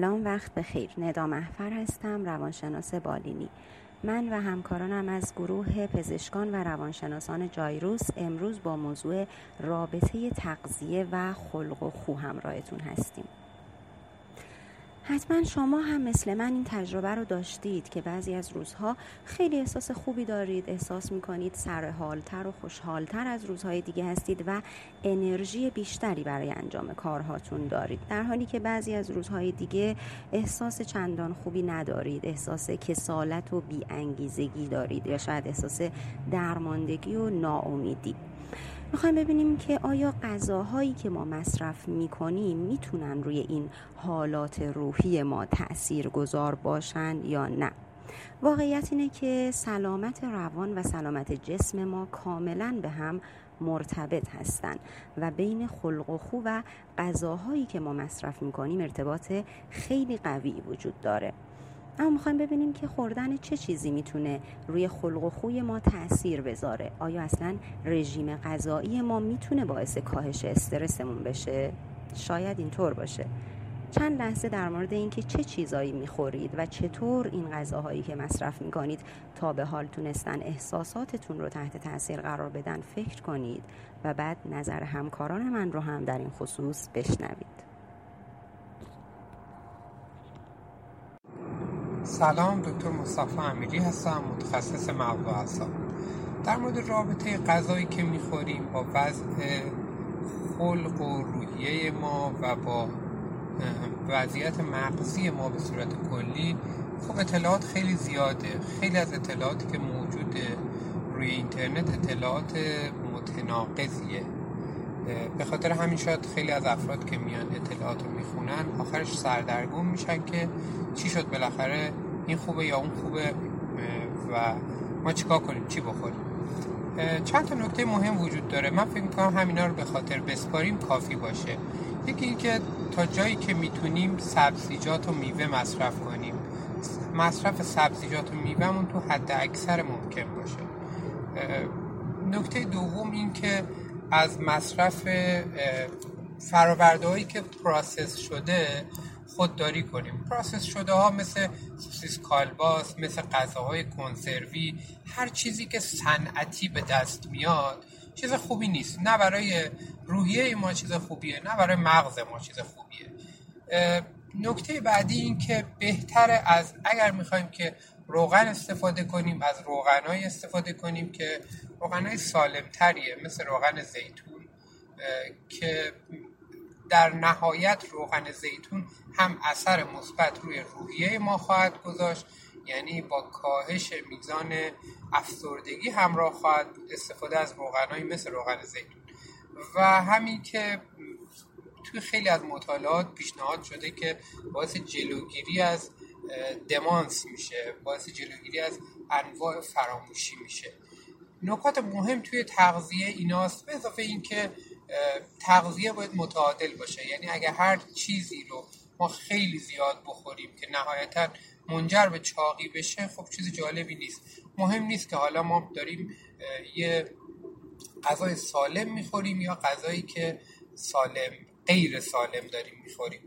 سلام وقت بخیر ندا محفر هستم روانشناس بالینی. من و همکارانم از گروه پزشکان و روانشناسان جایروس امروز با موضوع رابطه تغذیه و خلق و خو همراهتون هستیم. حتما شما هم مثل من این تجربه رو داشتید که بعضی از روزها خیلی احساس خوبی دارید احساس می‌کنید سرحالتر و خوشحالتر از روزهای دیگه هستید و انرژی بیشتری برای انجام کارهاتون دارید. در حالی که بعضی از روزهای دیگه احساس چندان خوبی ندارید احساس کسالت و بیانگیزگی دارید یا شاید احساس درماندگی و ناامیدی. می‌خوایم ببینیم که آیا غذاهایی که ما مصرف می‌کنیم می‌تونن روی این حالات روحی ما تأثیر گذار باشن یا نه. واقعیت اینه که سلامت روان و سلامت جسم ما کاملا به هم مرتبط هستند و بین خلق و خو و غذاهایی که ما مصرف می‌کنیم ارتباط خیلی قوی وجود داره. اما می‌خوایم ببینیم که خوردن چه چیزی می‌تونه روی خلق و خوی ما تاثیر بذاره. آیا اصلا رژیم غذایی ما می‌تونه باعث کاهش استرسمون بشه؟ شاید اینطور باشه. چند لحظه در مورد اینکه چه چیزایی می‌خورید و چطور این غذاهایی که مصرف می‌کنید تا به حال تونستن احساساتتون رو تحت تاثیر قرار بدن فکر کنید و بعد نظر همکاران من رو هم در این خصوص بشنوید. سلام دکتر مصطفی امیری هستم متخصص مغز و اعصاب. در مورد رابطه غذایی که می‌خوریم با وضع خلق و روحیه ما و با وضعیت مغزی ما به صورت کلی خب اطلاعات خیلی زیاده. خیلی از اطلاعاتی که موجوده روی اینترنت اطلاعات متناقضیه. به خاطر همین شاید خیلی از افراد که میان اطلاعات رو می‌خونن آخرش سردرگم میشن که چی شد بالاخره این خوبه یا اون خوبه و ما چیکار کنیم چی بخوریم. چند تا نکته مهم وجود داره. من فکر می‌کنم همینا رو به خاطر بسپاریم کافی باشه. یکی اینکه تا جایی که می‌تونیم سبزیجات و میوه مصرف کنیم. مصرف سبزیجات و میوهمون تو حد اکثر ممکن باشه. نکته دوم این که از مصرف فرآوردهایی که پراسس شده خودداری کنیم. پراسس شده ها مثل سوسیس کالباس مثل غذاهای کنسروی هر چیزی که صنعتی به دست میاد چیز خوبی نیست. نه برای روحیه ما چیز خوبیه نه برای مغز ما چیز خوبیه. نکته بعدی این که بهتره از اگر می‌خوایم که روغن استفاده کنیم از روغنای استفاده کنیم که روغنای سالمتریه مثل روغن زیتون که در نهایت روغن زیتون هم اثر مثبت روی روحیه ما خواهد گذاشت یعنی با کاهش میزان افسردگی همراه خواهد استفاده از روغنهایی مثل روغن زیتون. و همین که توی خیلی از مطالعات پیشنهاد شده که باعث جلوگیری از دمانس میشه باعث جلوگیری از انواع فراموشی میشه. نکات مهم توی تغذیه ایناست به اضافه اینکه تغذیه باید متعادل باشه. یعنی اگر هر چیزی رو ما خیلی زیاد بخوریم که نهایتا منجر به چاقی بشه خب چیز جالبی نیست. مهم نیست که حالا ما داریم یه غذای سالم می‌خوریم یا غذایی که سالم غیر سالم داریم می‌خوریم.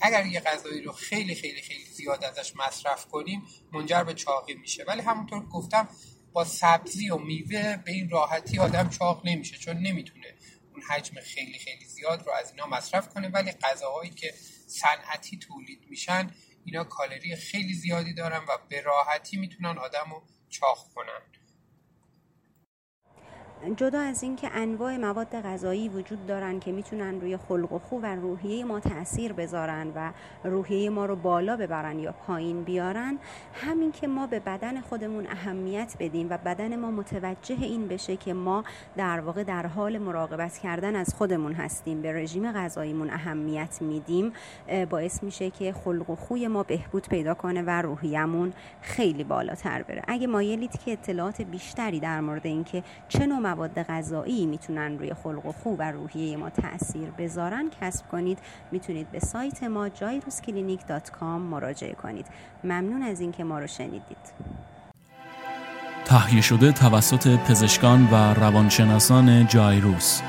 اگر یه غذایی رو خیلی خیلی خیلی زیاد ازش مصرف کنیم منجر به چاقی میشه. ولی همونطور گفتم با سبزی و میوه به این راحتی آدم چاق نمیشه چون نمی‌تونه اون حجم خیلی خیلی زیاد رو از اینا مصرف کنه. ولی غذاهایی که صنعتی تولید میشن اینا کالری خیلی زیادی دارن و به راحتی می‌تونن آدم رو چاق کنن. جدا از اینکه انواع مواد غذایی وجود دارن که می‌تونن روی خلق و خو و روحیه ما تاثیر بذارن و روحیه ما رو بالا ببرن یا پایین بیارن همین که ما به بدن خودمون اهمیت بدیم و بدن ما متوجه این بشه که ما در واقع در حال مراقبت کردن از خودمون هستیم به رژیم غذاییمون اهمیت میدیم باعث میشه که خلق و خوی ما بهبود پیدا کنه و روحیهمون خیلی بالاتر بره. اگه مایلید که اطلاعات بیشتری در مورد اینکه چه نوع مواد غذایی می‌تونن روی خلق و خو و روحیه ما تاثیر بذارن کسب کنید. می‌تونید به سایت ما جایروسکلینیک.com مراجعه کنید. ممنون از اینکه ما رو شنیدید. تهیه شده توسط پزشکان و روانشناسان جایروس.